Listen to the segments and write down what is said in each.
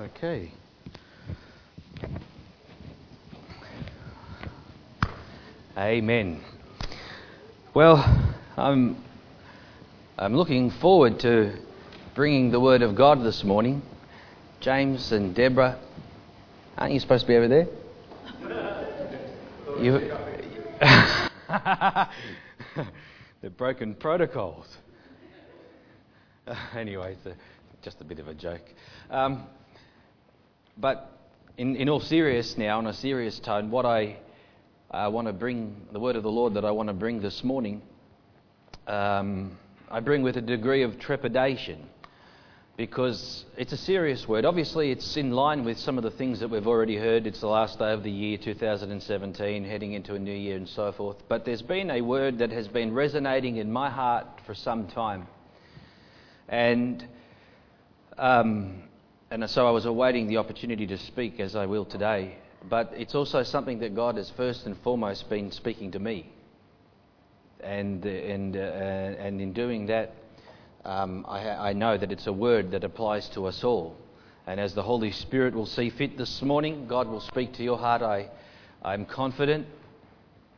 Okay. Amen. Well, I'm, I'm looking forward to bringing the Word of God this morning. James and Deborah, aren't you supposed to be over there? The broken protocols. anyway, it's a, just a bit of a joke. Um, but in, in all seriousness now, on a serious tone, what I I want to bring the word of the Lord that I want to bring this morning. Um, I bring with a degree of trepidation because it's a serious word. Obviously, it's in line with some of the things that we've already heard. It's the last day of the year 2017, heading into a new year and so forth. But there's been a word that has been resonating in my heart for some time. And, um, and so I was awaiting the opportunity to speak, as I will today but it's also something that God has first and foremost been speaking to me. And, and, uh, and in doing that, um, I, I know that it's a word that applies to us all. And as the Holy Spirit will see fit this morning, God will speak to your heart. I, I'm confident.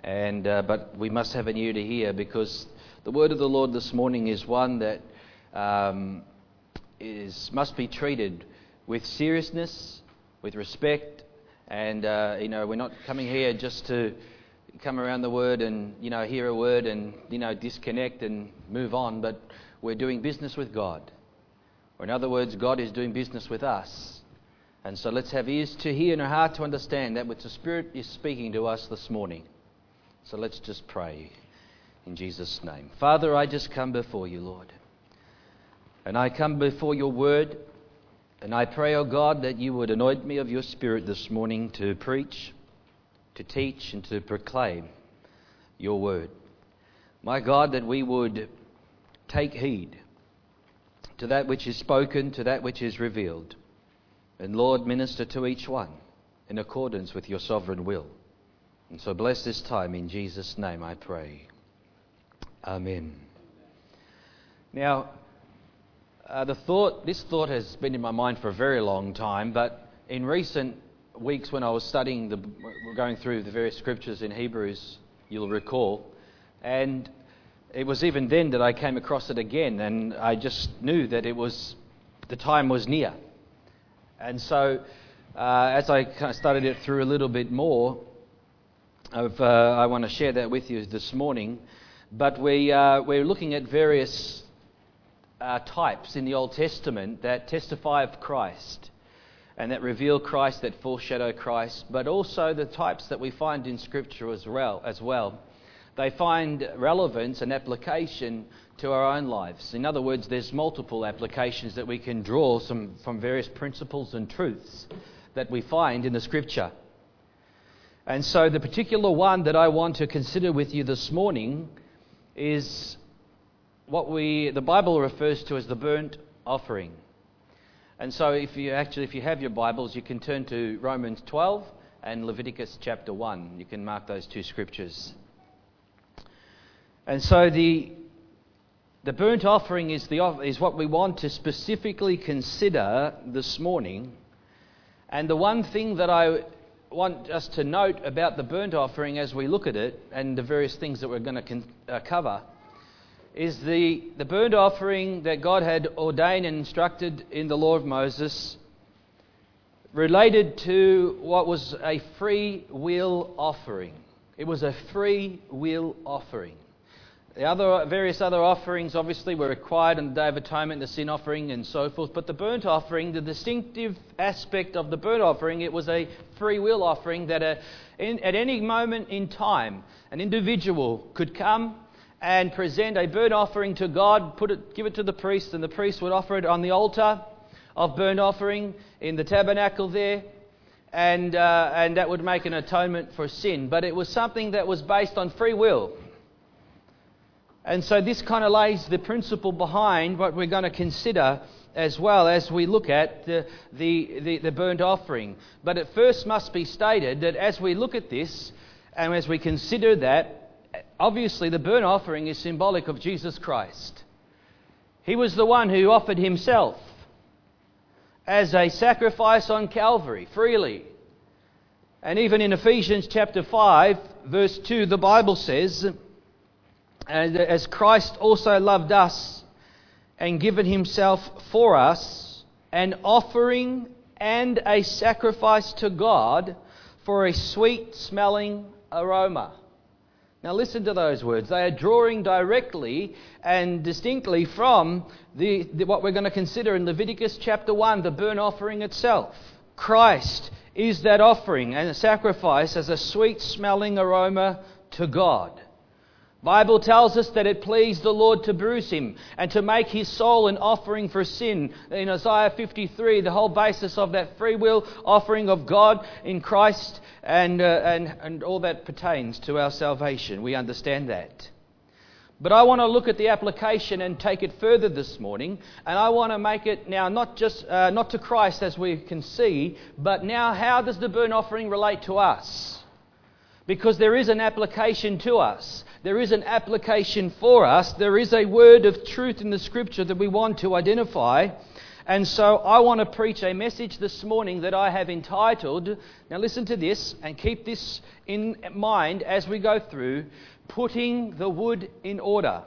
And, uh, but we must have an ear to hear because the word of the Lord this morning is one that um, is, must be treated with seriousness, with respect, and, uh, you know, we're not coming here just to come around the word and, you know, hear a word and, you know, disconnect and move on, but we're doing business with God. Or, in other words, God is doing business with us. And so let's have ears to hear and a heart to understand that which the Spirit is speaking to us this morning. So let's just pray in Jesus' name. Father, I just come before you, Lord. And I come before your word. And I pray, O oh God, that you would anoint me of your Spirit this morning to preach, to teach, and to proclaim your word. My God, that we would take heed to that which is spoken, to that which is revealed. And Lord, minister to each one in accordance with your sovereign will. And so bless this time in Jesus' name, I pray. Amen. Now, uh, the thought, this thought has been in my mind for a very long time, but in recent weeks when I was studying, the, going through the various scriptures in Hebrews, you'll recall, and it was even then that I came across it again, and I just knew that it was, the time was near. And so, uh, as I kind of studied it through a little bit more, uh, I want to share that with you this morning. But we, uh, we're looking at various uh, types in the Old Testament that testify of Christ and that reveal Christ, that foreshadow Christ, but also the types that we find in Scripture as well. As well. They find relevance and application to our own lives. In other words, there's multiple applications that we can draw some, from various principles and truths that we find in the Scripture. And so, the particular one that I want to consider with you this morning is what we the Bible refers to as the burnt offering. And so if you actually if you have your Bibles, you can turn to Romans 12 and Leviticus chapter 1. You can mark those two scriptures. And so the the burnt offering is, the, is what we want to specifically consider this morning. And the one thing that I want us to note about the burnt offering as we look at it and the various things that we're going to con- uh, cover is the, the burnt offering that God had ordained and instructed in the law of Moses related to what was a free will offering. It was a free will offering. The other, various other offerings obviously were required on the Day of Atonement, the sin offering and so forth. But the burnt offering, the distinctive aspect of the burnt offering, it was a free will offering that a, in, at any moment in time, an individual could come and present a burnt offering to God, put it, give it to the priest, and the priest would offer it on the altar of burnt offering in the tabernacle there, and, uh, and that would make an atonement for sin. But it was something that was based on free will. And so this kind of lays the principle behind what we're going to consider as well as we look at the, the, the, the burnt offering. But it first must be stated that as we look at this, and as we consider that, obviously, the burnt offering is symbolic of Jesus Christ. He was the one who offered himself. as a sacrifice on Calvary freely. And even in Ephesians chapter 5, verse 2, the Bible says, as Christ also loved us and given himself for us, an offering and a sacrifice to God for a sweet smelling aroma. Now, listen to those words. They are drawing directly and distinctly from the, the, what we're going to consider in Leviticus chapter 1, the burnt offering itself. Christ is that offering and a sacrifice as a sweet smelling aroma to God. Bible tells us that it pleased the Lord to bruise him and to make his soul an offering for sin. In Isaiah 53, the whole basis of that free will offering of God in Christ and, uh, and, and all that pertains to our salvation. We understand that. But I want to look at the application and take it further this morning, and I want to make it now not just uh, not to Christ as we can see, but now how does the burnt offering relate to us? Because there is an application to us. There is an application for us. There is a word of truth in the scripture that we want to identify. And so I want to preach a message this morning that I have entitled, now listen to this and keep this in mind as we go through, Putting the Wood in Order.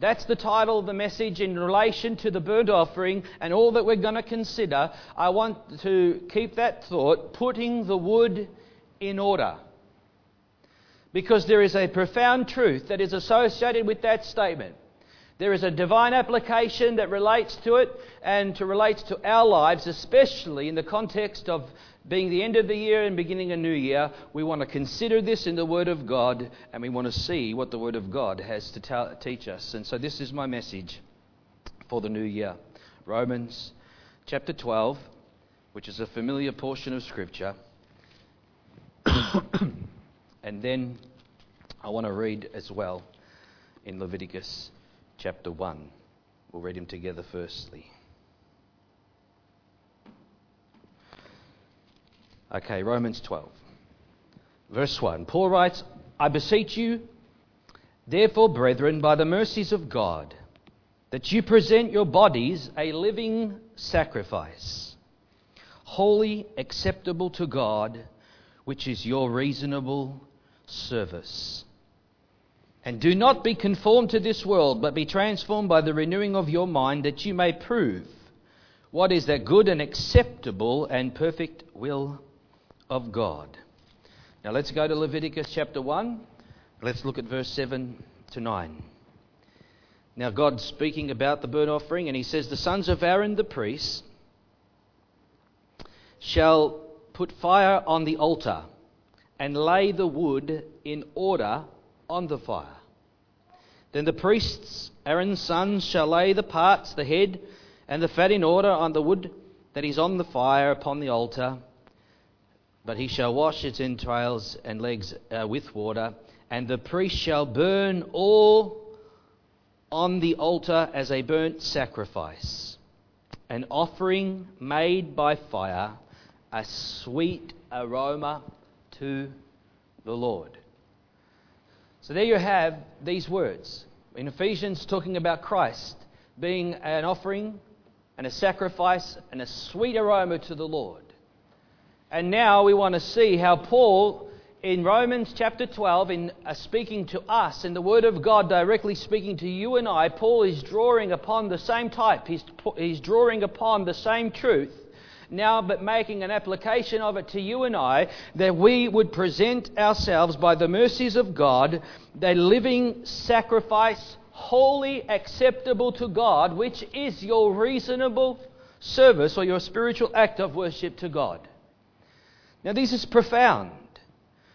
That's the title of the message in relation to the burnt offering and all that we're going to consider. I want to keep that thought, putting the wood in order because there is a profound truth that is associated with that statement. There is a divine application that relates to it and to relates to our lives, especially in the context of being the end of the year and beginning a new year. We want to consider this in the Word of God and we want to see what the Word of God has to teach us. And so this is my message for the new year. Romans chapter 12, which is a familiar portion of Scripture. And then I want to read as well in Leviticus chapter 1. We'll read them together firstly. Okay, Romans 12. Verse 1. Paul writes, I beseech you, therefore, brethren, by the mercies of God, that you present your bodies a living sacrifice, holy, acceptable to God, which is your reasonable service. And do not be conformed to this world, but be transformed by the renewing of your mind, that you may prove what is that good and acceptable and perfect will of God. Now let's go to Leviticus chapter 1. Let's look at verse 7 to 9. Now, God's speaking about the burnt offering, and He says, The sons of Aaron the priest shall put fire on the altar and lay the wood in order on the fire. Then the priests, Aaron's sons, shall lay the parts, the head, and the fat in order on the wood that is on the fire upon the altar. But he shall wash its entrails and legs uh, with water, and the priest shall burn all on the altar as a burnt sacrifice, an offering made by fire, a sweet aroma to the Lord. So there you have these words. In Ephesians, talking about Christ being an offering and a sacrifice and a sweet aroma to the Lord. And now we want to see how Paul, in Romans chapter 12, in uh, speaking to us, in the Word of God directly speaking to you and I, Paul is drawing upon the same type. He's, he's drawing upon the same truth now but making an application of it to you and I, that we would present ourselves by the mercies of God, a living sacrifice, wholly acceptable to God, which is your reasonable service or your spiritual act of worship to God. Now, this is profound.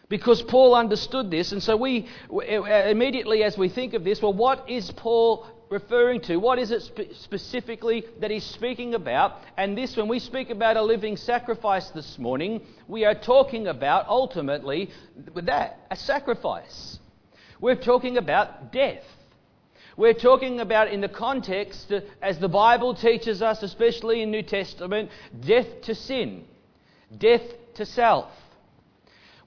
Because Paul understood this, and so we immediately, as we think of this, well, what is Paul referring to? What is it spe- specifically that he's speaking about? And this, when we speak about a living sacrifice this morning, we are talking about ultimately with that a sacrifice. We're talking about death. We're talking about, in the context, as the Bible teaches us, especially in New Testament, death to sin, death to self.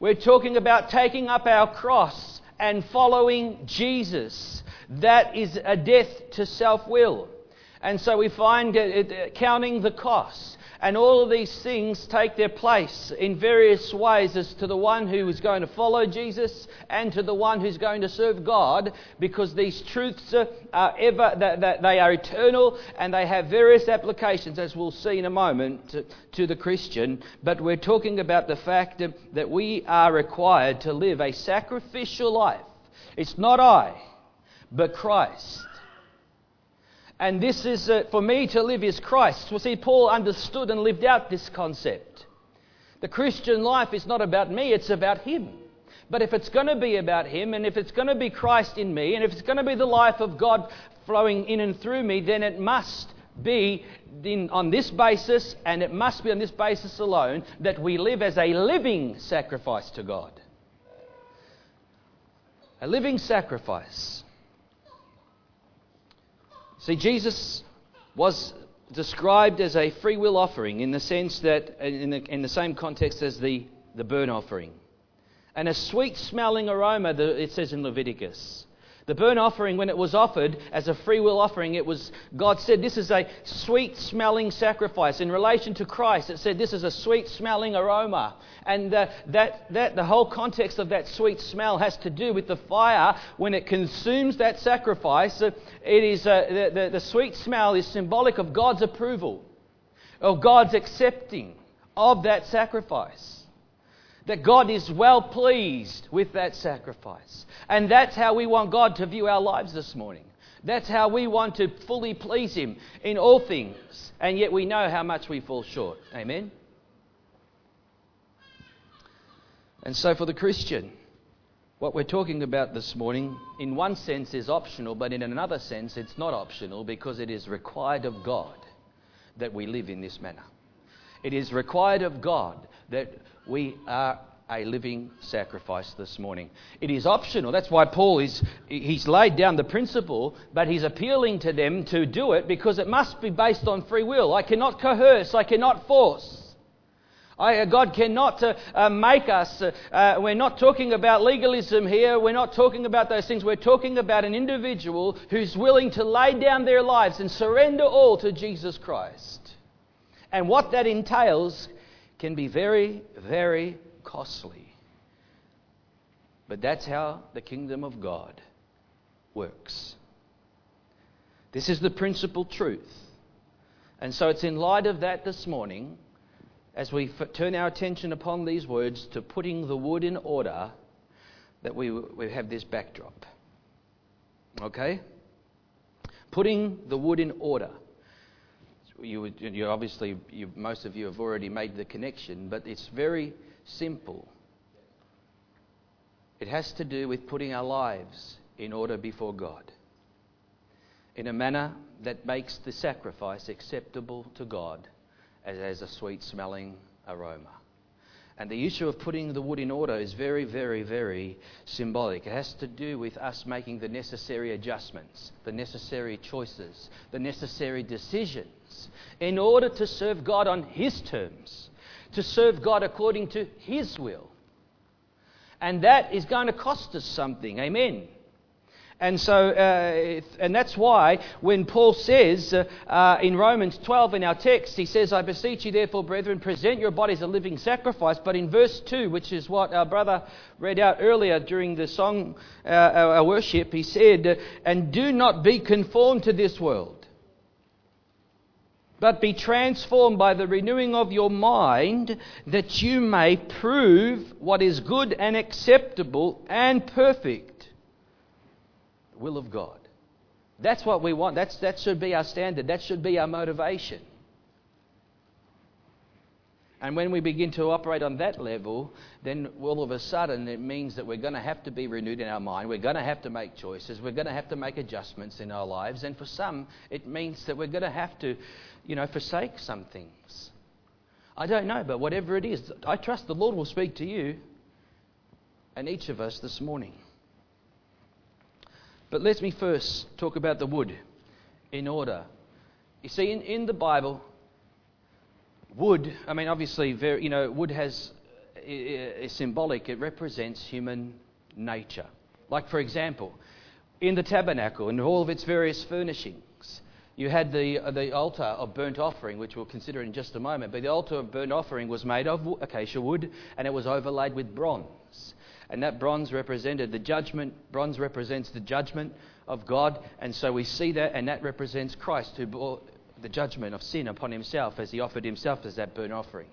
We're talking about taking up our cross and following Jesus that is a death to self will. And so we find it, counting the costs. And all of these things take their place in various ways as to the one who is going to follow Jesus and to the one who's going to serve God because these truths are ever, that, they are eternal and they have various applications, as we'll see in a moment, to the Christian. But we're talking about the fact that we are required to live a sacrificial life. It's not I, but Christ. And this is, uh, for me to live is Christ. Well, see, Paul understood and lived out this concept. The Christian life is not about me, it's about Him. But if it's going to be about Him, and if it's going to be Christ in me, and if it's going to be the life of God flowing in and through me, then it must be in, on this basis, and it must be on this basis alone, that we live as a living sacrifice to God. A living sacrifice. See, Jesus was described as a free will offering in the sense that, in the, in the same context as the, the burnt offering. And a sweet smelling aroma, it says in Leviticus. The burnt offering, when it was offered as a free will offering, it was God said this is a sweet smelling sacrifice. In relation to Christ, it said this is a sweet smelling aroma. And uh, that, that the whole context of that sweet smell has to do with the fire when it consumes that sacrifice. It is uh, the, the, the sweet smell is symbolic of God's approval, of God's accepting of that sacrifice that God is well pleased with that sacrifice. And that's how we want God to view our lives this morning. That's how we want to fully please Him in all things. And yet we know how much we fall short. Amen? And so for the Christian, what we're talking about this morning, in one sense, is optional, but in another sense, it's not optional because it is required of God that we live in this manner. It is required of God that we are a living sacrifice this morning. It is optional. That's why Paul is he's laid down the principle, but he's appealing to them to do it because it must be based on free will. I cannot coerce, I cannot force. I, uh, God cannot uh, uh, make us. Uh, uh, we're not talking about legalism here. We're not talking about those things. We're talking about an individual who's willing to lay down their lives and surrender all to Jesus Christ. And what that entails can be very, very costly. But that's how the kingdom of God works. This is the principal truth. And so it's in light of that this morning, as we f- turn our attention upon these words to putting the wood in order, that we, we have this backdrop. Okay? Putting the wood in order you, would, you obviously, you, most of you have already made the connection, but it's very simple. It has to do with putting our lives in order before God in a manner that makes the sacrifice acceptable to God as, as a sweet smelling aroma. And the issue of putting the wood in order is very, very, very symbolic. It has to do with us making the necessary adjustments, the necessary choices, the necessary decisions in order to serve God on His terms, to serve God according to His will. And that is going to cost us something. Amen. And so, uh, and that's why when Paul says uh, uh, in Romans 12 in our text, he says, I beseech you, therefore, brethren, present your bodies a living sacrifice. But in verse 2, which is what our brother read out earlier during the song, uh, our worship, he said, And do not be conformed to this world, but be transformed by the renewing of your mind, that you may prove what is good and acceptable and perfect The will of God. That's what we want. That's, that should be our standard. That should be our motivation. And when we begin to operate on that level, then all of a sudden it means that we're going to have to be renewed in our mind. We're going to have to make choices. We're going to have to make adjustments in our lives. And for some, it means that we're going to have to, you know, forsake some things. I don't know, but whatever it is, I trust the Lord will speak to you and each of us this morning. But let me first talk about the wood in order. You see, in, in the Bible, wood, I mean, obviously, very, you know, wood has is symbolic, it represents human nature. Like, for example, in the tabernacle and all of its various furnishings, you had the, the altar of burnt offering, which we'll consider in just a moment. But the altar of burnt offering was made of acacia wood and it was overlaid with bronze. And that bronze represented the judgment. Bronze represents the judgment of God. And so we see that, and that represents Christ who bore the judgment of sin upon himself as he offered himself as that burnt offering.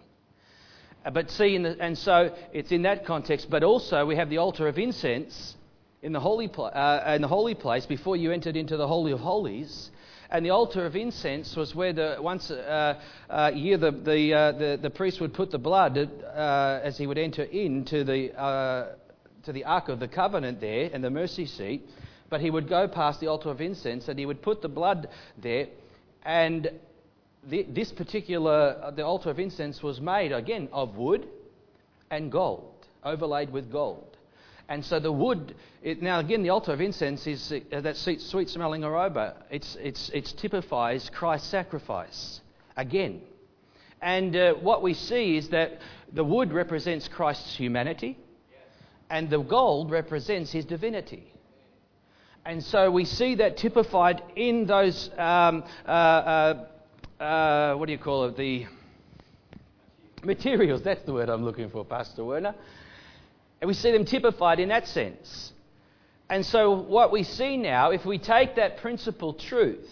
Uh, but see, the, and so it's in that context, but also we have the altar of incense in the holy, uh, in the holy place before you entered into the Holy of Holies. And the altar of incense was where the, once uh, a year the, the, uh, the, the, priest would put the blood uh, as he would enter into the, uh, to the Ark of the Covenant there and the mercy seat. But he would go past the altar of incense and he would put the blood there. And this particular, uh, the altar of incense was made again of wood and gold, overlaid with gold. And so the wood, it, now again, the altar of incense is uh, that sweet, sweet smelling aroma. It's, it's, it typifies Christ's sacrifice again. And uh, what we see is that the wood represents Christ's humanity, and the gold represents his divinity. And so we see that typified in those, um, uh, uh, uh what do you call it? The materials. That's the word I'm looking for, Pastor Werner. And we see them typified in that sense. And so, what we see now, if we take that principal truth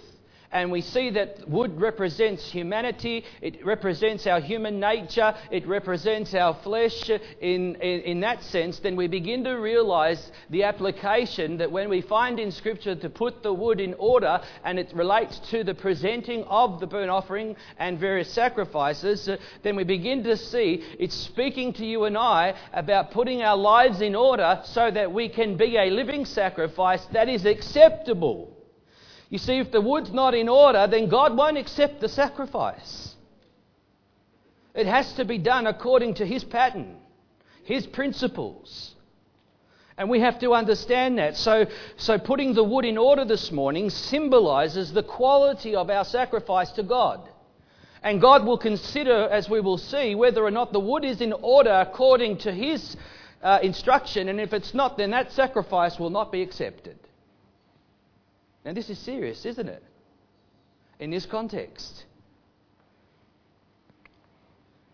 and we see that wood represents humanity, it represents our human nature, it represents our flesh. In, in, in, that sense, then we begin to realize the application that when we find in Scripture to put the wood in order and it relates to the presenting of the burnt offering and various sacrifices, then we begin to see it's speaking to you and I about putting our lives in order so that we can be a living sacrifice that is acceptable you see, if the wood's not in order, then God won't accept the sacrifice. It has to be done according to His pattern, His principles. And we have to understand that. So, so putting the wood in order this morning symbolizes the quality of our sacrifice to God. And God will consider, as we will see, whether or not the wood is in order according to His uh, instruction. And if it's not, then that sacrifice will not be accepted. Now, this is serious, isn't it? In this context.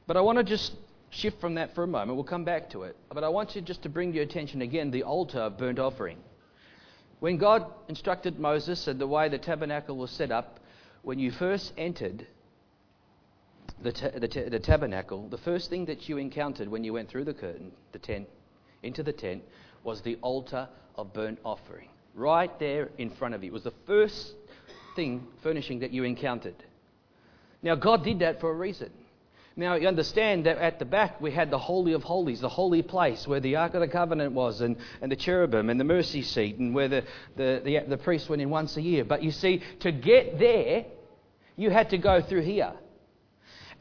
But I want to just shift from that for a moment. We'll come back to it. But I want you just to bring your attention again the altar of burnt offering. When God instructed Moses and the way the tabernacle was set up, when you first entered the, ta- the, ta- the tabernacle, the first thing that you encountered when you went through the curtain, the tent, into the tent, was the altar of burnt offering right there in front of you. It was the first thing, furnishing that you encountered. Now, God did that for a reason. Now, you understand that at the back we had the Holy of Holies, the holy place where the Ark of the Covenant was, and, and the cherubim and the mercy seat, and where the, the, the, the priest went in once a year. But you see, to get there, you had to go through here.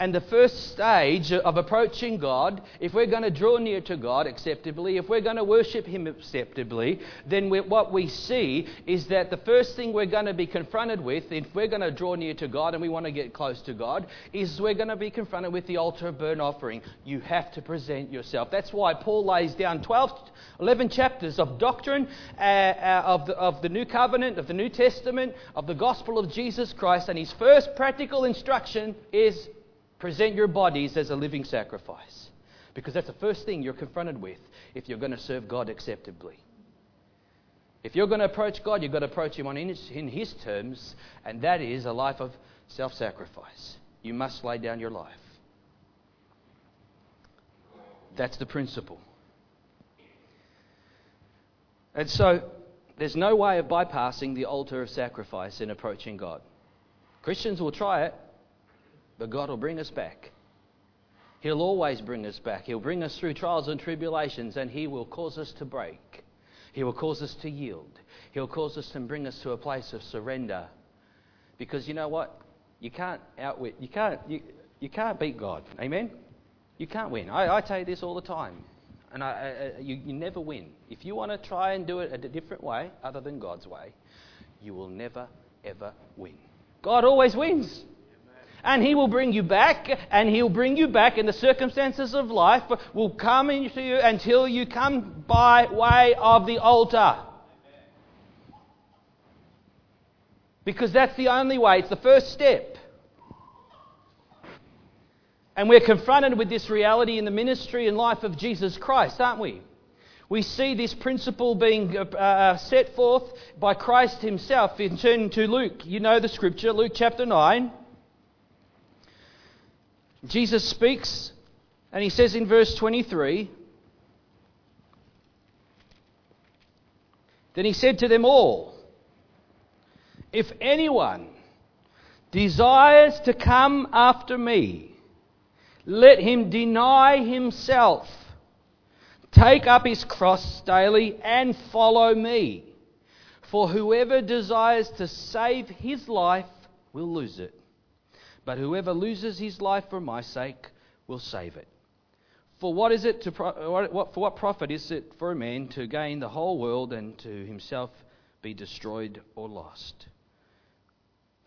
And the first stage of approaching God, if we're going to draw near to God acceptably, if we're going to worship Him acceptably, then what we see is that the first thing we're going to be confronted with, if we're going to draw near to God and we want to get close to God, is we're going to be confronted with the altar of burnt offering. You have to present yourself. That's why Paul lays down 12, 11 chapters of doctrine uh, uh, of, the, of the New Covenant, of the New Testament, of the gospel of Jesus Christ, and his first practical instruction is Present your bodies as a living sacrifice. Because that's the first thing you're confronted with if you're going to serve God acceptably. If you're going to approach God, you've got to approach Him on his, in His terms, and that is a life of self sacrifice. You must lay down your life. That's the principle. And so, there's no way of bypassing the altar of sacrifice in approaching God. Christians will try it, but God will bring us back. He'll always bring us back. He'll bring us through trials and tribulations, and He will cause us to break. He will cause us to yield. He'll cause us to bring us to a place of surrender. Because you know what? You can't outwit, you can't, you, you can't beat God. Amen? You can't win. I, I tell you this all the time. And I, I, you, you never win. If you want to try and do it a different way, other than God's way, you will never, ever win. God always wins. And He will bring you back, and He'll bring you back, and the circumstances of life will come into you until you come by way of the altar. Because that's the only way, it's the first step. And we're confronted with this reality in the ministry and life of Jesus Christ, aren't we? We see this principle being uh, uh set forth by Christ himself in turning to Luke. You know the scripture, Luke chapter 9. Jesus speaks, and he says in verse 23 Then he said to them all, If anyone desires to come after me, let him deny himself, take up his cross daily, and follow me. For whoever desires to save his life will lose it. But whoever loses his life for my sake will save it. For what is it to for what profit is it for a man to gain the whole world and to himself be destroyed or lost?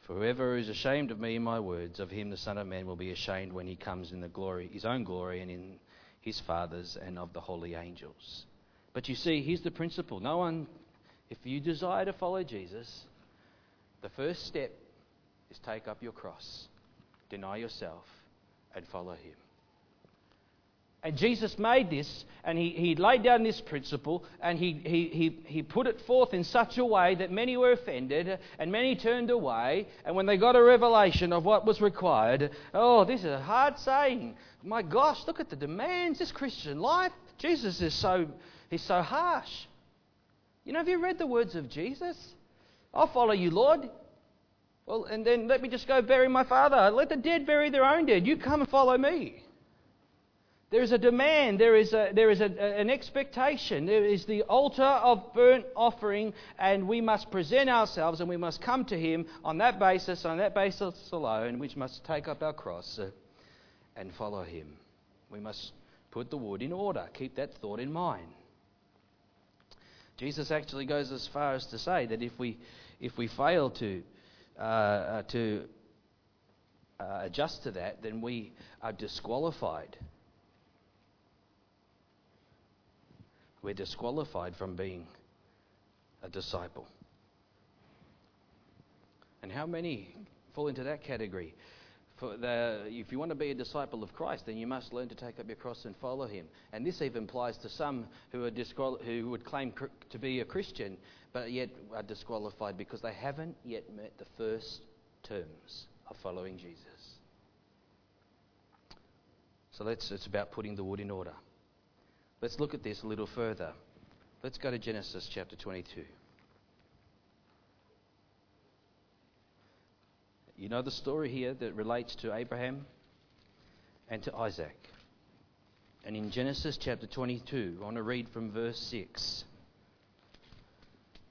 For whoever is ashamed of me and my words, of him the Son of Man will be ashamed when he comes in the glory, his own glory, and in his Father's and of the holy angels. But you see, here's the principle. No one, if you desire to follow Jesus, the first step is take up your cross, deny yourself, and follow him. And Jesus made this, and he, he laid down this principle, and he, he, he, he put it forth in such a way that many were offended, and many turned away. And when they got a revelation of what was required, oh, this is a hard saying. My gosh, look at the demands, this Christian life. Jesus is so, he's so harsh. You know, have you read the words of Jesus? I'll follow you, Lord. Well, and then let me just go bury my father. Let the dead bury their own dead. You come and follow me. There is a demand, there is, a, there is a, an expectation, there is the altar of burnt offering, and we must present ourselves and we must come to Him on that basis, on that basis alone, which must take up our cross uh, and follow Him. We must put the wood in order, keep that thought in mind. Jesus actually goes as far as to say that if we, if we fail to, uh, uh, to uh, adjust to that, then we are disqualified we're disqualified from being a disciple. And how many fall into that category? The, if you want to be a disciple of Christ, then you must learn to take up your cross and follow Him. And this even applies to some who, are disqual- who would claim cr- to be a Christian, but yet are disqualified because they haven't yet met the first terms of following Jesus. So let's, it's about putting the wood in order. Let's look at this a little further. Let's go to Genesis chapter 22. You know the story here that relates to Abraham and to Isaac. And in Genesis chapter 22, I want to read from verse 6.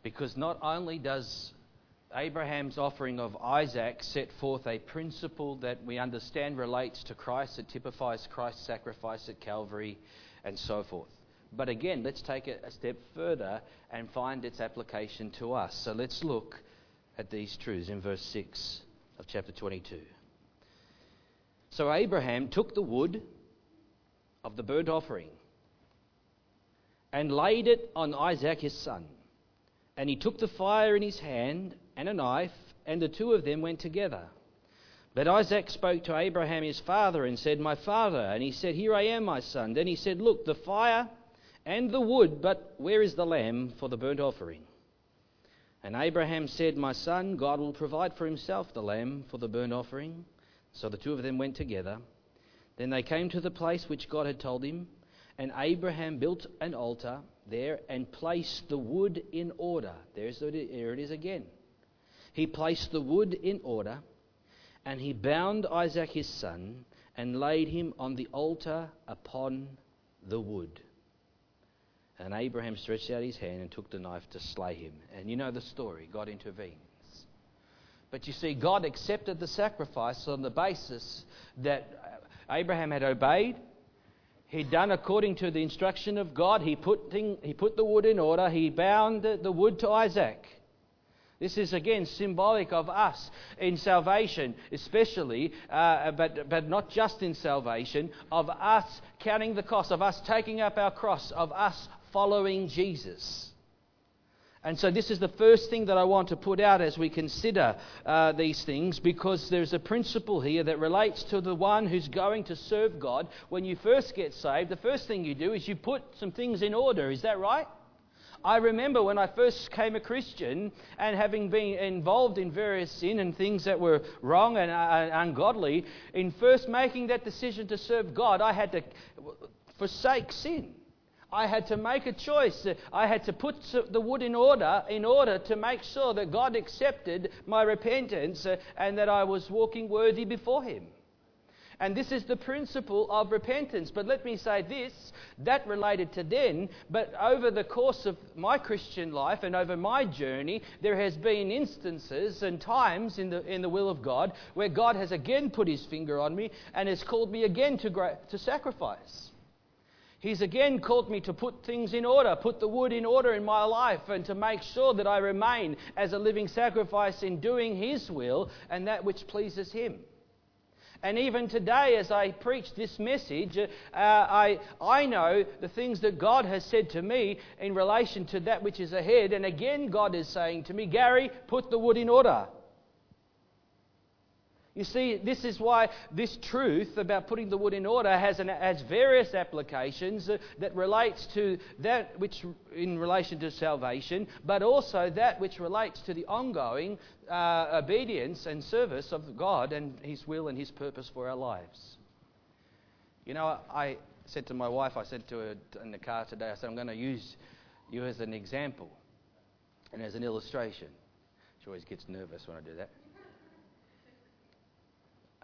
Because not only does Abraham's offering of Isaac set forth a principle that we understand relates to Christ, it typifies Christ's sacrifice at Calvary and so forth. But again, let's take it a step further and find its application to us. So let's look at these truths in verse 6 of chapter 22. So Abraham took the wood of the burnt offering and laid it on Isaac his son. And he took the fire in his hand and a knife, and the two of them went together. But Isaac spoke to Abraham his father and said, My father. And he said, Here I am, my son. Then he said, Look, the fire and the wood, but where is the lamb for the burnt offering? And Abraham said, My son, God will provide for himself the lamb for the burnt offering. So the two of them went together. Then they came to the place which God had told him, and Abraham built an altar there and placed the wood in order. There's, there it is again. He placed the wood in order and he bound Isaac his son and laid him on the altar upon the wood. And Abraham stretched out his hand and took the knife to slay him. And you know the story God intervenes. But you see, God accepted the sacrifice on the basis that Abraham had obeyed. He'd done according to the instruction of God. He put, thing, he put the wood in order. He bound the, wood to Isaac. This is again symbolic of us in salvation, especially, uh, but, but not just in salvation, of us counting the cost, of us taking up our cross, of us following Jesus. And so, this is the first thing that I want to put out as we consider uh, these things because there's a principle here that relates to the one who's going to serve God. When you first get saved, the first thing you do is you put some things in order. Is that right? I remember when I first became a Christian and having been involved in various sin and things that were wrong and uh, ungodly, in first making that decision to serve God, I had to forsake sin. I had to make a choice. I had to put the wood in order in order to make sure that God accepted my repentance uh, and that I was walking worthy before Him. And this is the principle of repentance. But let me say this that related to then, but over the course of my Christian life and over my journey, there has been instances and times in the, in the will of God where God has again put his finger on me and has called me again to, to sacrifice. He's again called me to put things in order, put the wood in order in my life, and to make sure that I remain as a living sacrifice in doing His will and that which pleases Him. And even today, as I preach this message, uh, I, I know the things that God has said to me in relation to that which is ahead. And again, God is saying to me, Gary, put the wood in order. You see, this is why this truth about putting the wood in order has, an, has various applications uh, that relates to that which in relation to salvation, but also that which relates to the ongoing uh, obedience and service of God and His will and His purpose for our lives. You know, I said to my wife, I said to her in the car today, I said, I'm going to use you as an example and as an illustration. She always gets nervous when I do that.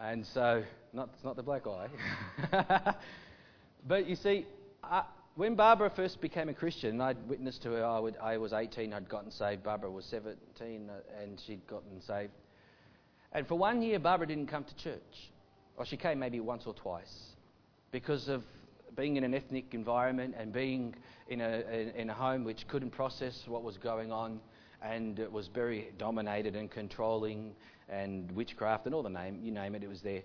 And so, not, it's not the black eye. but you see, uh, when Barbara first became a Christian, I'd witnessed to her, I, would, I was 18, I'd gotten saved. Barbara was 17, uh, and she'd gotten saved. And for one year, Barbara didn't come to church. Or she came maybe once or twice because of being in an ethnic environment and being in a, in a home which couldn't process what was going on and it was very dominated and controlling and witchcraft and all the name, you name it, it was there.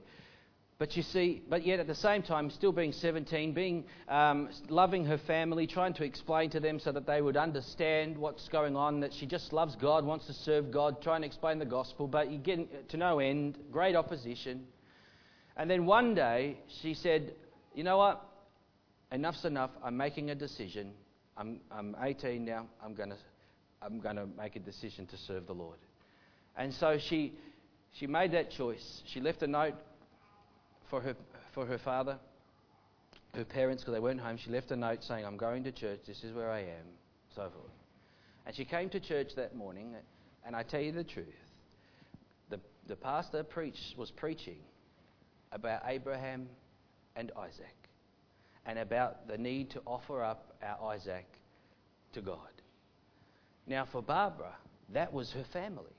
But you see, but yet at the same time, still being 17, being um, loving her family, trying to explain to them so that they would understand what's going on, that she just loves God, wants to serve God, trying to explain the gospel, but you get to no end, great opposition. And then one day she said, You know what? Enough's enough. I'm making a decision. I'm, I'm 18 now. I'm going to I'm going to make a decision to serve the Lord. And so she, she made that choice. She left a note for her, for her father, her parents, because they weren't home. She left a note saying, I'm going to church, this is where I am, so forth. And she came to church that morning, and I tell you the truth. The, the pastor preached, was preaching about Abraham and Isaac and about the need to offer up our Isaac to God. Now, for Barbara, that was her family.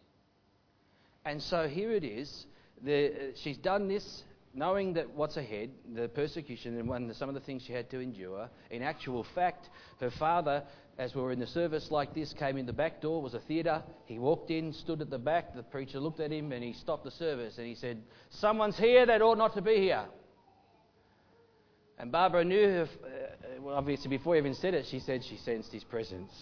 And so here it is. The, she's done this knowing that what's ahead, the persecution and one, some of the things she had to endure. In actual fact, her father, as we were in the service like this, came in the back door, was a theatre. He walked in, stood at the back. The preacher looked at him and he stopped the service and he said, Someone's here that ought not to be here. And Barbara knew, her, uh, well, obviously, before he even said it, she said she sensed his presence.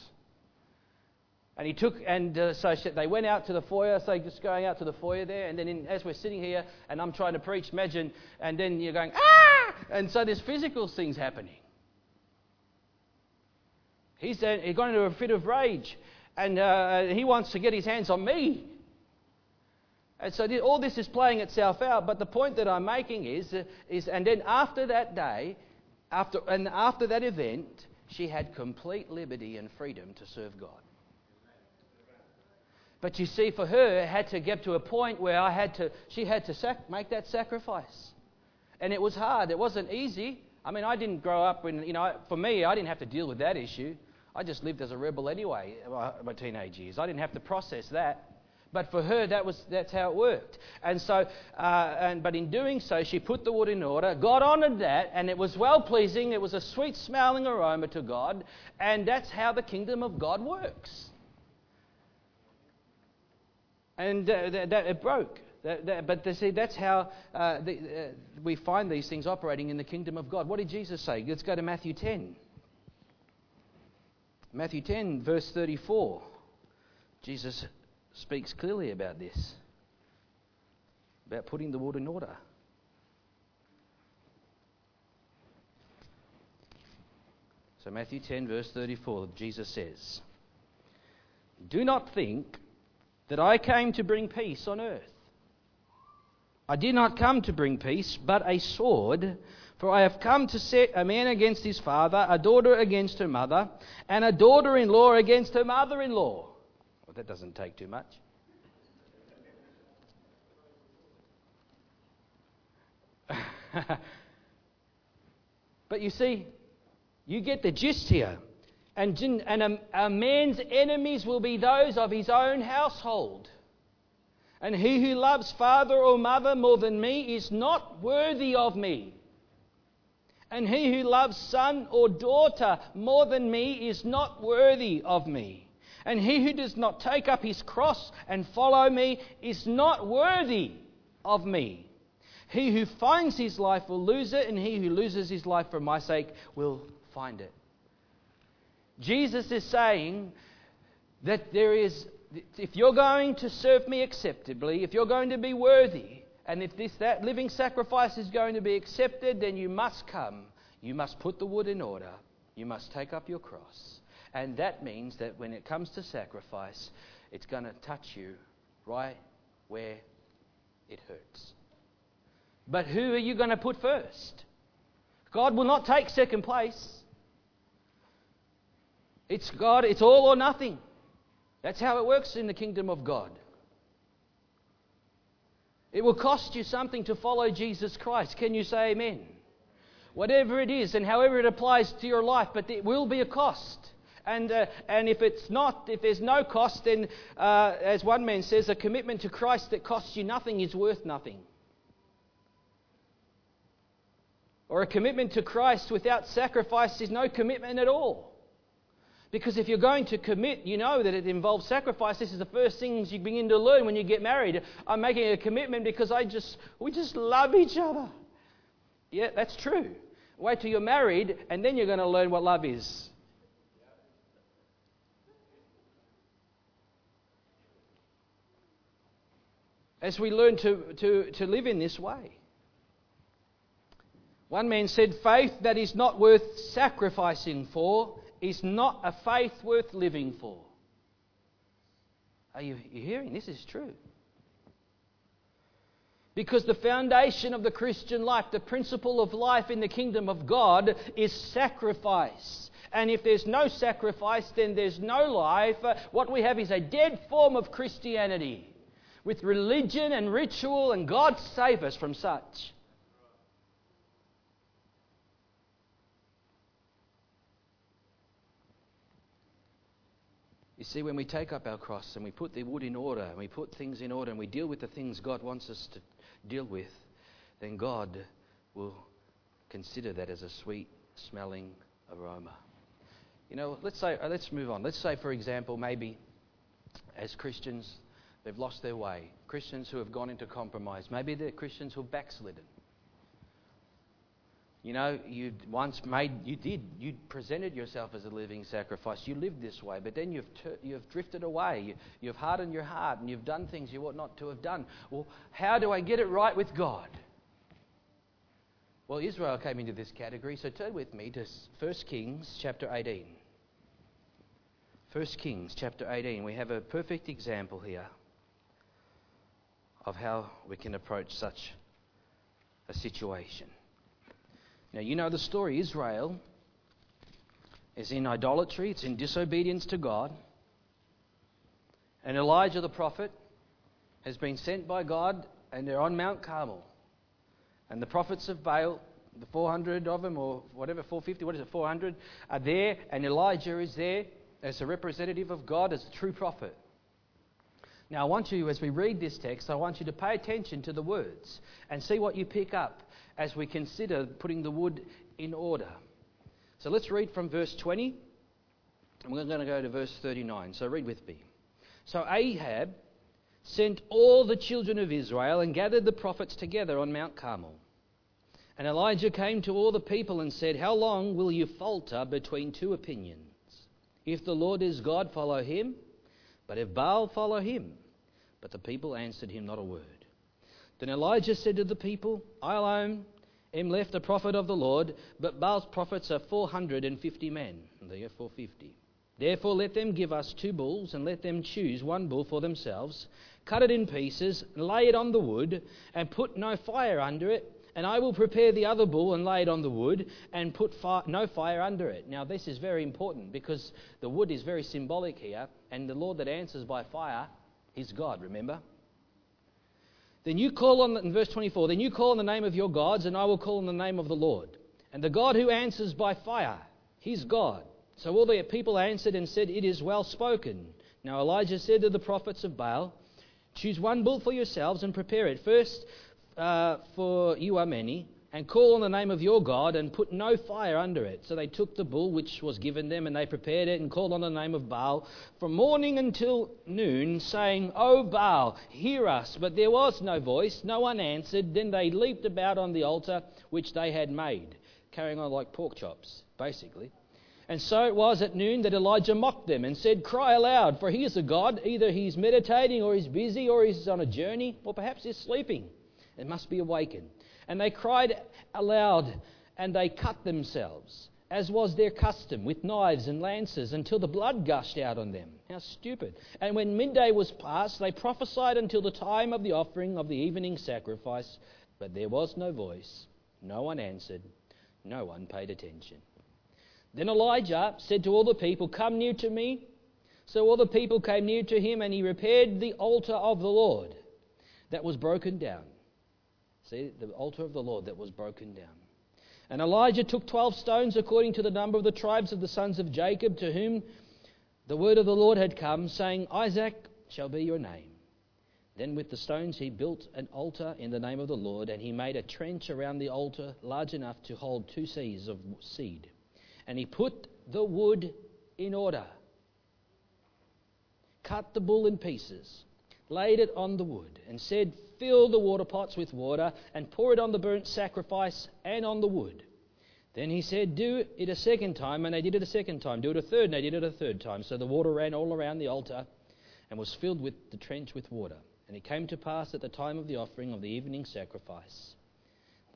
And he took, and uh, so they went out to the foyer, so just going out to the foyer there, and then in, as we're sitting here, and I'm trying to preach, imagine, and then you're going, ah! And so there's physical things happening. He's uh, he got into a fit of rage, and uh, he wants to get his hands on me. And so all this is playing itself out, but the point that I'm making is, uh, is and then after that day, after, and after that event, she had complete liberty and freedom to serve God. But you see, for her, it had to get to a point where I had to, she had to sac- make that sacrifice. And it was hard. It wasn't easy. I mean, I didn't grow up when, you know, for me, I didn't have to deal with that issue. I just lived as a rebel anyway, my teenage years. I didn't have to process that. But for her, that was, that's how it worked. And so, uh, and, but in doing so, she put the wood in order. God honoured that, and it was well pleasing. It was a sweet smelling aroma to God. And that's how the kingdom of God works and uh, that, that, it broke. That, that, but see, that's how uh, the, uh, we find these things operating in the kingdom of God. What did Jesus say? Let's go to Matthew 10. Matthew 10, verse 34. Jesus speaks clearly about this, about putting the world in order. So, Matthew 10, verse 34, Jesus says, Do not think that I came to bring peace on earth. I did not come to bring peace, but a sword. For I have come to set a man against his father, a daughter against her mother, and a daughter in law against her mother in law. Well, that doesn't take too much. but you see, you get the gist here. And, and a, a man's enemies will be those of his own household. And he who loves father or mother more than me is not worthy of me. And he who loves son or daughter more than me is not worthy of me. And he who does not take up his cross and follow me is not worthy of me. He who finds his life will lose it, and he who loses his life for my sake will find it. Jesus is saying that there is, if you're going to serve me acceptably, if you're going to be worthy, and if this that living sacrifice is going to be accepted, then you must come. You must put the wood in order. You must take up your cross. And that means that when it comes to sacrifice, it's going to touch you right where it hurts. But who are you going to put first? God will not take second place. It's God, it's all or nothing. That's how it works in the kingdom of God. It will cost you something to follow Jesus Christ. Can you say amen? Whatever it is and however it applies to your life, but it will be a cost. And, uh, and if it's not, if there's no cost, then, uh, as one man says, a commitment to Christ that costs you nothing is worth nothing. Or a commitment to Christ without sacrifice is no commitment at all. Because if you're going to commit, you know that it involves sacrifice. This is the first things you begin to learn when you get married. I'm making a commitment because I just we just love each other. Yeah, that's true. Wait till you're married and then you're going to learn what love is. As we learn to, to, to live in this way. One man said, Faith that is not worth sacrificing for is not a faith worth living for. Are you, hearing? This is true. Because the foundation of the Christian life, the principle of life in the kingdom of God, is sacrifice. And if there's no sacrifice, then there's no life. What we have is a dead form of Christianity with religion and ritual, and God save us from such. You see, when we take up our cross and we put the wood in order and we put things in order and we deal with the things God wants us to deal with, then God will consider that as a sweet smelling aroma. You know, let's say, uh, let's move on. Let's say, for example, maybe as Christians, they've lost their way. Christians who have gone into compromise. Maybe they're Christians who have backslidden. You know, you once made, you did, you presented yourself as a living sacrifice. You lived this way, but then you've, ter- you've drifted away. You, you've hardened your heart and you've done things you ought not to have done. Well, how do I get it right with God? Well, Israel came into this category, so turn with me to 1 Kings chapter 18. 1 Kings chapter 18. We have a perfect example here of how we can approach such a situation. Now, you know the story. Israel is in idolatry, it's in disobedience to God. And Elijah the prophet has been sent by God, and they're on Mount Carmel. And the prophets of Baal, the 400 of them, or whatever, 450, what is it, 400, are there, and Elijah is there as a representative of God, as a true prophet. Now, I want you, as we read this text, I want you to pay attention to the words and see what you pick up as we consider putting the wood in order. So let's read from verse 20, and we're going to go to verse 39. So read with me. So Ahab sent all the children of Israel and gathered the prophets together on Mount Carmel. And Elijah came to all the people and said, How long will you falter between two opinions? If the Lord is God, follow him but if Baal, follow him. But the people answered him not a word. Then Elijah said to the people, I alone am left a prophet of the Lord, but Baal's prophets are 450 men. They are 450. Therefore, let them give us two bulls, and let them choose one bull for themselves, cut it in pieces, lay it on the wood, and put no fire under it. And I will prepare the other bull and lay it on the wood, and put fi- no fire under it. Now, this is very important because the wood is very symbolic here, and the Lord that answers by fire is God, remember? Then you call on, the, in verse 24, then you call on the name of your gods, and I will call on the name of the Lord. And the God who answers by fire, he's God. So all the people answered and said, It is well spoken. Now Elijah said to the prophets of Baal, Choose one bull for yourselves and prepare it. First, uh, for you are many, and call on the name of your God, and put no fire under it. So they took the bull which was given them, and they prepared it, and called on the name of Baal from morning until noon, saying, O Baal, hear us. But there was no voice, no one answered. Then they leaped about on the altar which they had made, carrying on like pork chops, basically. And so it was at noon that Elijah mocked them and said, Cry aloud, for he is a God. Either he's meditating, or he's busy, or he's on a journey, or perhaps he's sleeping. It must be awakened. And they cried aloud, and they cut themselves, as was their custom, with knives and lances, until the blood gushed out on them. How stupid. And when midday was past, they prophesied until the time of the offering of the evening sacrifice, but there was no voice, no one answered, no one paid attention. Then Elijah said to all the people, Come near to me. So all the people came near to him, and he repaired the altar of the Lord that was broken down. See, the altar of the Lord that was broken down. And Elijah took twelve stones according to the number of the tribes of the sons of Jacob, to whom the word of the Lord had come, saying, Isaac shall be your name. Then with the stones he built an altar in the name of the Lord, and he made a trench around the altar large enough to hold two seahs of seed. And he put the wood in order, cut the bull in pieces, laid it on the wood, and said, Fill the water pots with water, and pour it on the burnt sacrifice and on the wood. Then he said, Do it a second time, and they did it a second time. Do it a third, and they did it a third time. So the water ran all around the altar and was filled with the trench with water. And it came to pass at the time of the offering of the evening sacrifice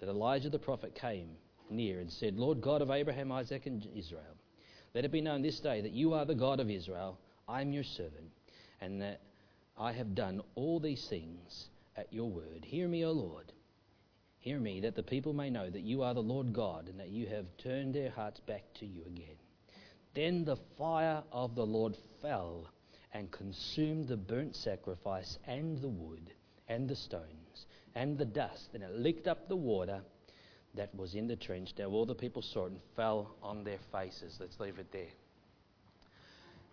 that Elijah the prophet came near and said, Lord God of Abraham, Isaac, and Israel, let it be known this day that you are the God of Israel. I am your servant, and that I have done all these things at your word. Hear me, O Lord. Hear me, that the people may know that you are the Lord God, and that you have turned their hearts back to you again. Then the fire of the Lord fell and consumed the burnt sacrifice and the wood and the stones and the dust, and it licked up the water that was in the trench. Now all the people saw it and fell on their faces. Let's leave it there.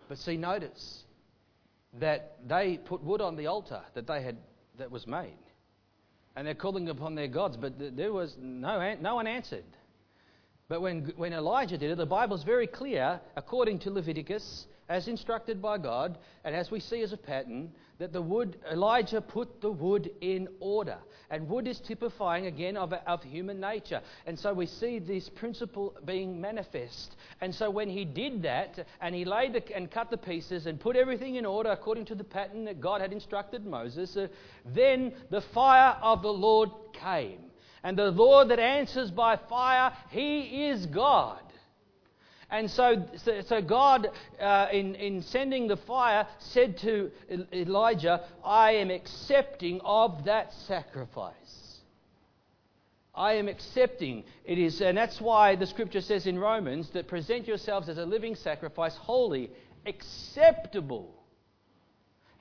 But see, notice that they put wood on the altar that they had that was made, and they're calling upon their gods, but there was no no one answered. But when when Elijah did it, the Bible is very clear, according to Leviticus, as instructed by God, and as we see as a pattern, that the wood, Elijah put the wood in order. And wood is typifying again of, of human nature. And so we see this principle being manifest. And so when he did that, and he laid the, and cut the pieces and put everything in order according to the pattern that God had instructed Moses, uh, then the fire of the Lord came. And the Lord that answers by fire, he is God. And so, so, so God, uh, in, in sending the fire, said to Elijah, I am accepting of that sacrifice. I am accepting. It is, and that's why the scripture says in Romans that present yourselves as a living sacrifice, holy, acceptable.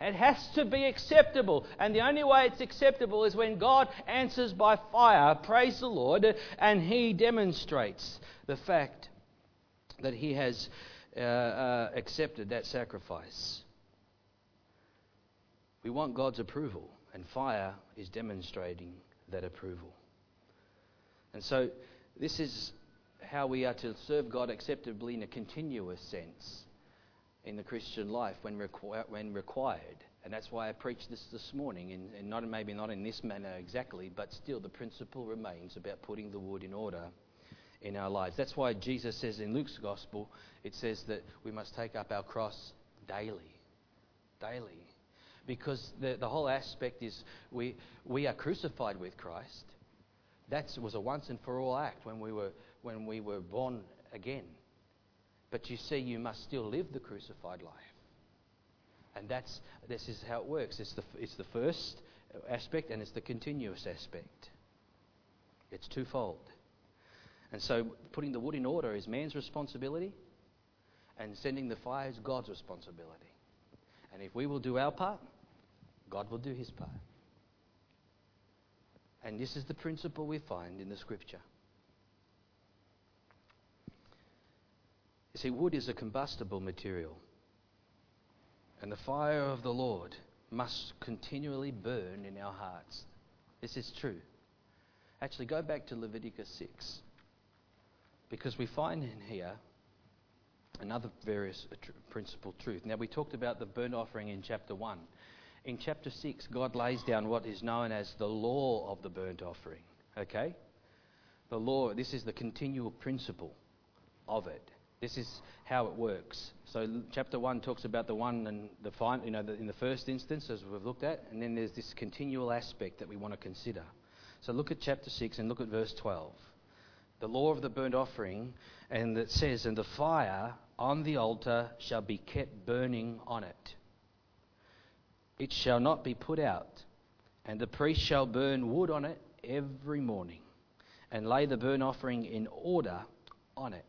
It has to be acceptable. And the only way it's acceptable is when God answers by fire. Praise the Lord. And He demonstrates the fact that he has uh, uh, accepted that sacrifice. We want God's approval, and fire is demonstrating that approval. And so, this is how we are to serve God acceptably in a continuous sense in the Christian life when, requ- when required. And that's why I preached this this morning, and, not, maybe not in this manner exactly, but still the principle remains about putting the wood in order in our lives. That's why Jesus says in Luke's gospel, it says that we must take up our cross daily. daily. Because the, the whole aspect is we, we are crucified with Christ. That was a once and for all act when we, were, when we were born again. But you see, you must still live the crucified life. And that's, this is how it works. It's the, it's the first aspect and it's the continuous aspect. It's twofold. And so putting the wood in order is man's responsibility, and sending the fire is God's responsibility. And if we will do our part, God will do his part. And this is the principle we find in the scripture. You see, wood is a combustible material. And the fire of the Lord must continually burn in our hearts. This is true. Actually, go back to Leviticus 6. Because we find in here another various tr- principle truth. Now, we talked about the burnt offering in chapter 1. In chapter 6, God lays down what is known as the law of the burnt offering. Okay? The law, this is the continual principle of it. This is how it works. So, chapter 1 talks about the one and the fine, you know, the, in the first instance, as we've looked at, and then there's this continual aspect that we want to consider. So, look at chapter 6 and look at verse 12. The law of the burnt offering, and it says, And the fire on the altar shall be kept burning on it it shall not be put out. And the priest shall burn wood on it every morning, and lay the burnt offering in order on it.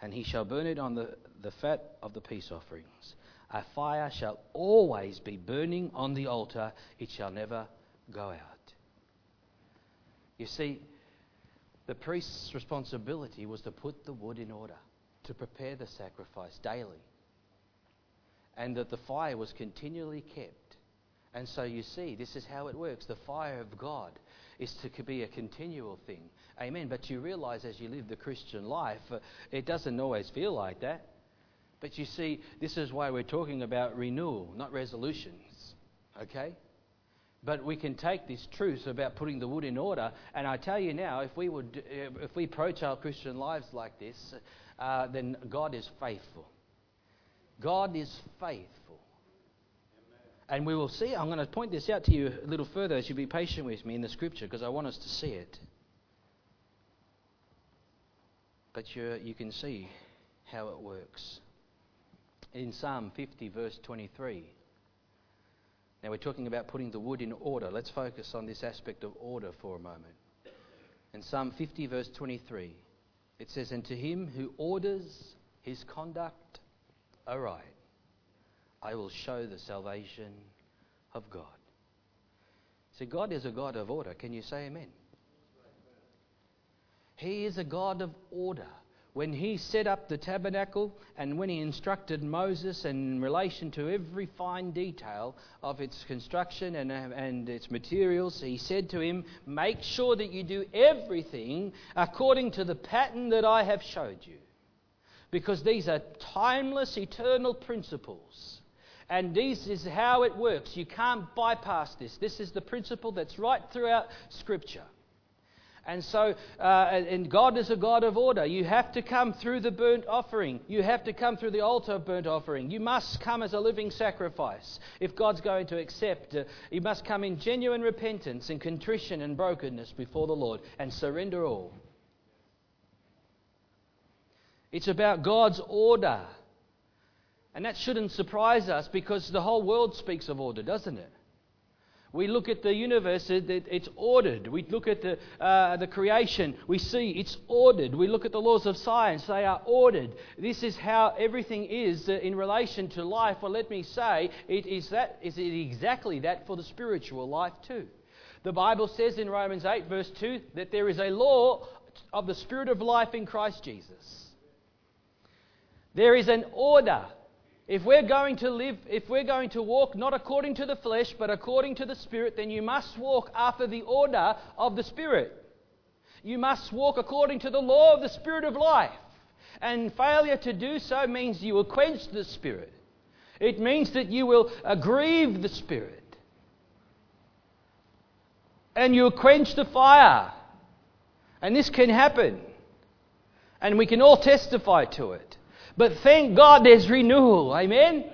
And he shall burn it on the, the fat of the peace offerings. A fire shall always be burning on the altar, it shall never go out. You see, the priest's responsibility was to put the wood in order, to prepare the sacrifice daily and that the fire was continually kept. And so you see, this is how it works. The fire of God is to be a continual thing. Amen. But you realize as you live the Christian life, uh, it doesn't always feel like that. But you see, this is why we're talking about renewal, not resolutions. Okay? But we can take this truth about putting the wood in order, and I tell you now, if we would, uh, if we approach our Christian lives like this, uh, then God is faithful. God is faithful. And we will see, I'm going to point this out to you a little further as you be patient with me in the scripture because I want us to see it. But you you can see how it works. In Psalm 50, verse 23. Now we're talking about putting the wood in order. Let's focus on this aspect of order for a moment. In Psalm 50, verse 23, it says, And to him who orders his conduct aright, I will show the salvation of God. See, God is a God of order. Can you say amen? He is a God of order. When he set up the tabernacle and when he instructed Moses in relation to every fine detail of its construction and, and its materials, he said to him, Make sure that you do everything according to the pattern that I have showed you because these are timeless, eternal principles. And this is how it works. You can't bypass this. This is the principle that's right throughout Scripture. And so, uh, and God is a God of order. You have to come through the burnt offering. You have to come through the altar of burnt offering. You must come as a living sacrifice. If God's going to accept, uh, you must come in genuine repentance and contrition and brokenness before the Lord and surrender all. It's about God's order. And that shouldn't surprise us because the whole world speaks of order, doesn't it? We look at the universe, it's ordered. We look at the, uh, the creation, we see it's ordered. We look at the laws of science, they are ordered. This is how everything is uh, in relation to life. Well, let me say, it is, that, is it exactly that for the spiritual life too. The Bible says in Romans 8, verse 2, that there is a law of the Spirit of life in Christ Jesus. There is an order. If we're going to live, if we're going to walk not according to the flesh, but according to the Spirit, then you must walk after the order of the Spirit. You must walk according to the law of the Spirit of life. And failure to do so means you will quench the Spirit. It means that you will grieve the Spirit. And you'll quench the fire. And this can happen. And we can all testify to it. But thank God there's renewal. Amen?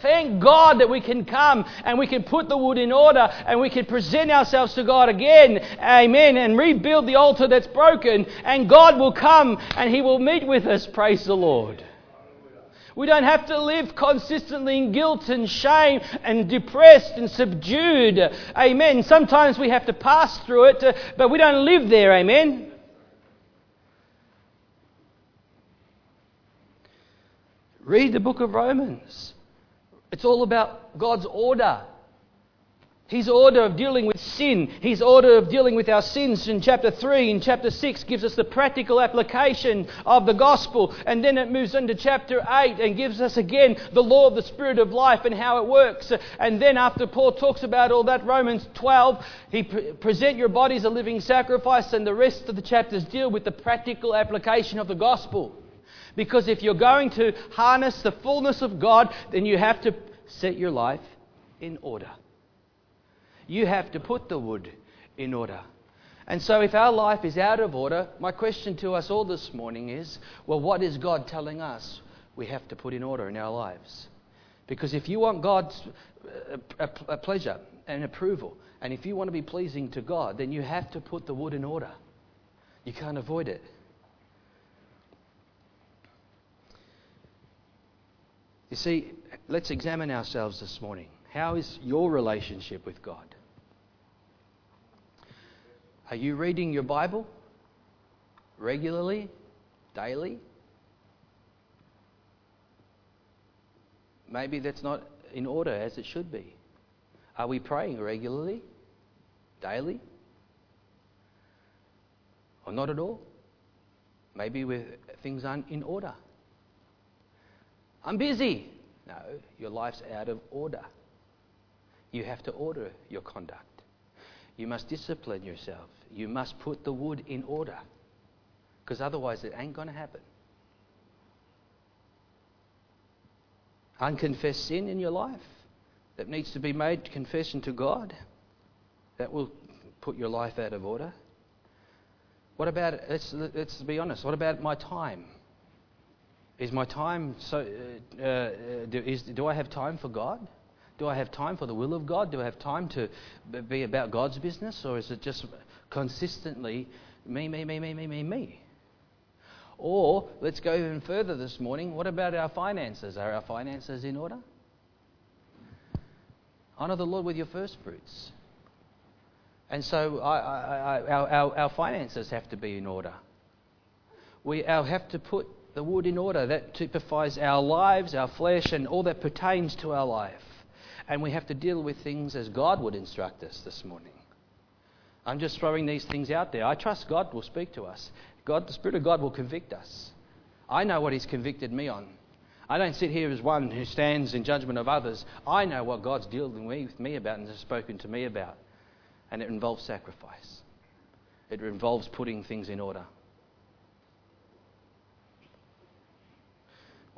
Thank God that we can come and we can put the wood in order and we can present ourselves to God again, amen, and rebuild the altar that's broken, and God will come and He will meet with us. Praise the Lord. We don't have to live consistently in guilt and shame and depressed and subdued. Amen. Sometimes we have to pass through it, uh, but we don't live there. Amen. Read the book of Romans. It's all about God's order. His order of dealing with sin, His order of dealing with our sins in chapter 3 and chapter 6 gives us the practical application of the gospel. And then it moves into chapter 8 and gives us again the law of the Spirit of life and how it works. And then after Paul talks about all that, Romans 12, he pre- present your bodies a living sacrifice, and the rest of the chapters deal with the practical application of the gospel. Because if you're going to harness the fullness of God, then you have to set your life in order. You have to put the wood in order. And so, if our life is out of order, my question to us all this morning is well, what is God telling us we have to put in order in our lives? Because if you want God's uh, pleasure and approval, and if you want to be pleasing to God, then you have to put the wood in order. You can't avoid it. You see, let's examine ourselves this morning. How is your relationship with God? Are you reading your Bible regularly, daily? Maybe that's not in order as it should be. Are we praying regularly, daily? Or not at all? Maybe things aren't in order. I'm busy. No, your life's out of order. You have to order your conduct. You must discipline yourself. You must put the wood in order. Because otherwise, it ain't going to happen. Unconfessed sin in your life that needs to be made confession to God, that will put your life out of order. What about, let's, let's be honest, what about my time? Is my time so, uh, uh, do, is, do I have time for God? Do I have time for the will of God? Do I have time to be about God's business? Or is it just consistently me, me, me, me, me, me, me? Or let's go even further this morning. What about our finances? Are our finances in order? Honour the Lord with your first fruits. And so I, I, I, our, our, our, finances have to be in order. We have to put the wood in order. That typifies our lives, our flesh, and all that pertains to our life and we have to deal with things as God would instruct us this morning. I'm just throwing these things out there. I trust God will speak to us. God, the Spirit of God will convict us. I know what He's convicted me on. I don't sit here as one who stands in judgment of others. I know what God's dealing with me about and has spoken to me about. And it involves sacrifice, it involves putting things in order.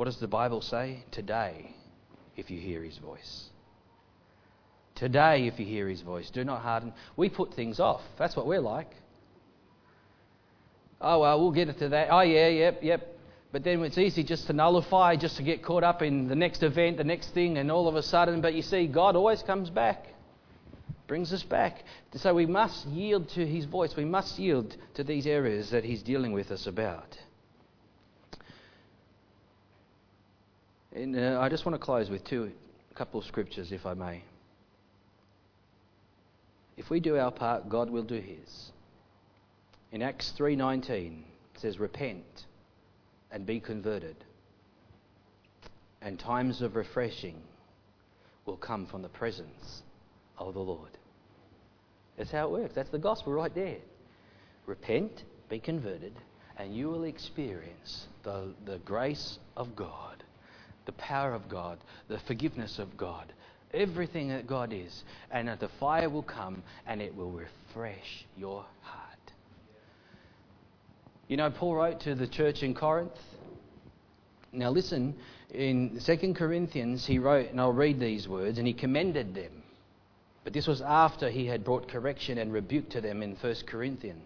What does the Bible say? Today, if you hear His voice. Today, if you hear his voice, do not harden. We put things off. That's what we're like. Oh, well, we'll get to that. Oh, yeah, yep, yep. But then it's easy just to nullify, just to get caught up in the next event, the next thing, and all of a sudden. But you see, God always comes back, brings us back. So we must yield to His voice. We must yield to these areas that He's dealing with us about. And uh, I just want to close with two, a couple of scriptures, if I may. If we do our part, God will do his. In Acts 3:19 it says repent and be converted. And times of refreshing will come from the presence of the Lord. That's how it works. That's the gospel right there. Repent, be converted, and you will experience the, the grace of God, the power of God, the forgiveness of God, everything that God is, and that the fire will come and it will refresh your heart. You know, Paul wrote to the church in Corinth. Now, listen, in 2 Corinthians, he wrote, and I'll read these words, and he commended them. But this was after he had brought correction and rebuke to them in 1 Corinthians.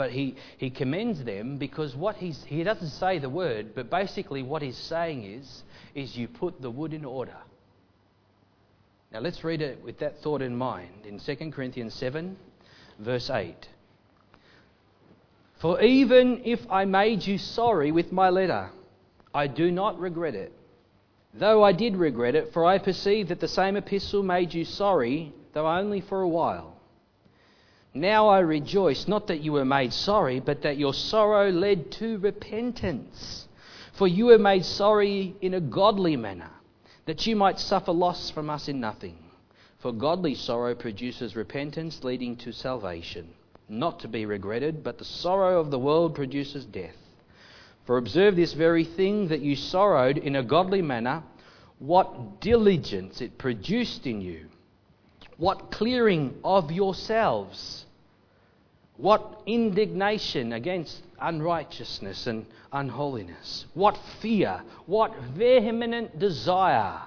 But he, he commends them because what he's, he doesn't say the word, but basically what he's saying is, is you put the wood in order. Now let's read it with that thought in mind in 2 Corinthians 7, verse 8. For even if I made you sorry with my letter, I do not regret it. Though I did regret it, for I perceive that the same epistle made you sorry, though only for a while. Now I rejoice, not that you were made sorry, but that your sorrow led to repentance. For you were made sorry in a godly manner that you might suffer loss from us in nothing. For godly sorrow produces repentance leading to salvation, not to be regretted, but the sorrow of the world produces death. For observe this very thing that you sorrowed in a godly manner, what diligence it produced in you, what clearing of yourselves, what indignation against unrighteousness and unholiness? What fear? What vehement desire?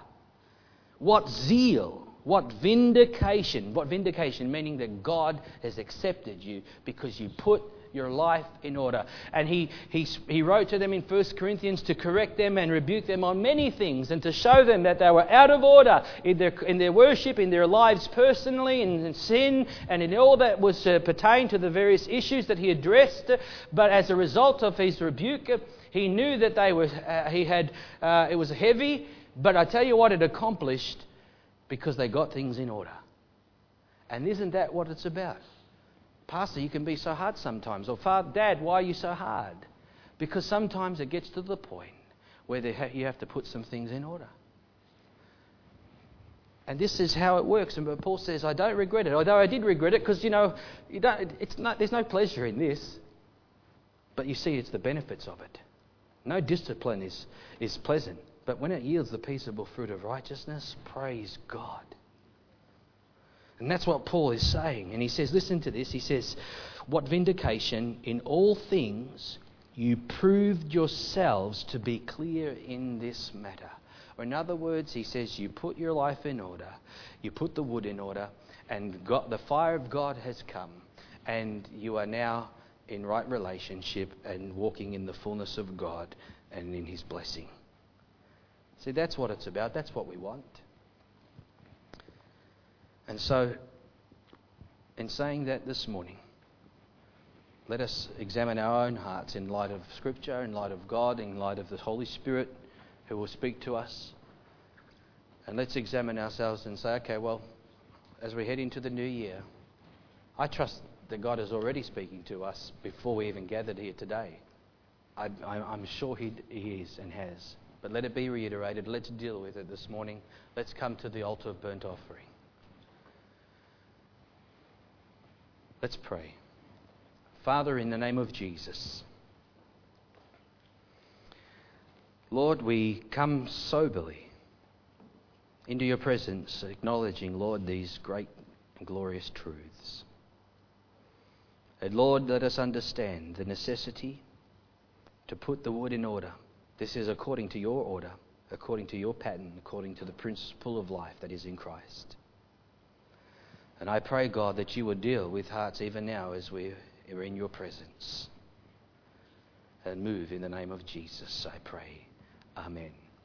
What zeal? What vindication? What vindication? Meaning that God has accepted you because you put your life in order. And he, he, he wrote to them in 1 Corinthians to correct them and rebuke them on many things and to show them that they were out of order in their, in their worship, in their lives personally, in, in sin, and in all that was uh, pertained to the various issues that he addressed. But as a result of his rebuke, he knew that they were, uh, he had, uh, it was heavy, but I tell you what it accomplished because they got things in order. And isn't that what it's about? Pastor, you can be so hard sometimes. Or, Father, Dad, why are you so hard? Because sometimes it gets to the point where ha- you have to put some things in order. And this is how it works. And Paul says, I don't regret it. Although I did regret it because, you know, you not, there's no pleasure in this. But you see, it's the benefits of it. No discipline is, is pleasant. But when it yields the peaceable fruit of righteousness, praise God. And that's what Paul is saying. And he says, listen to this. He says, What vindication in all things you proved yourselves to be clear in this matter. Or in other words, he says, You put your life in order, you put the wood in order, and God, the fire of God has come, and you are now in right relationship and walking in the fullness of God and in his blessing. See, that's what it's about. That's what we want. And so, in saying that this morning, let us examine our own hearts in light of Scripture, in light of God, in light of the Holy Spirit who will speak to us. And let's examine ourselves and say, okay, well, as we head into the new year, I trust that God is already speaking to us before we even gathered here today. I, am sure he, he is and has. But let it be reiterated. Let's deal with it this morning. Let's come to the altar of burnt offering. Let's pray. Father, in the name of Jesus, Lord, we come soberly into your presence, acknowledging, Lord, these great and glorious truths. And Lord, let us understand the necessity to put the wood in order. This is according to your order, according to your pattern, according to the principle of life that is in Christ. And I pray, God, that you would deal with hearts even now as we are in your presence. And move in the name of Jesus, I pray. Amen.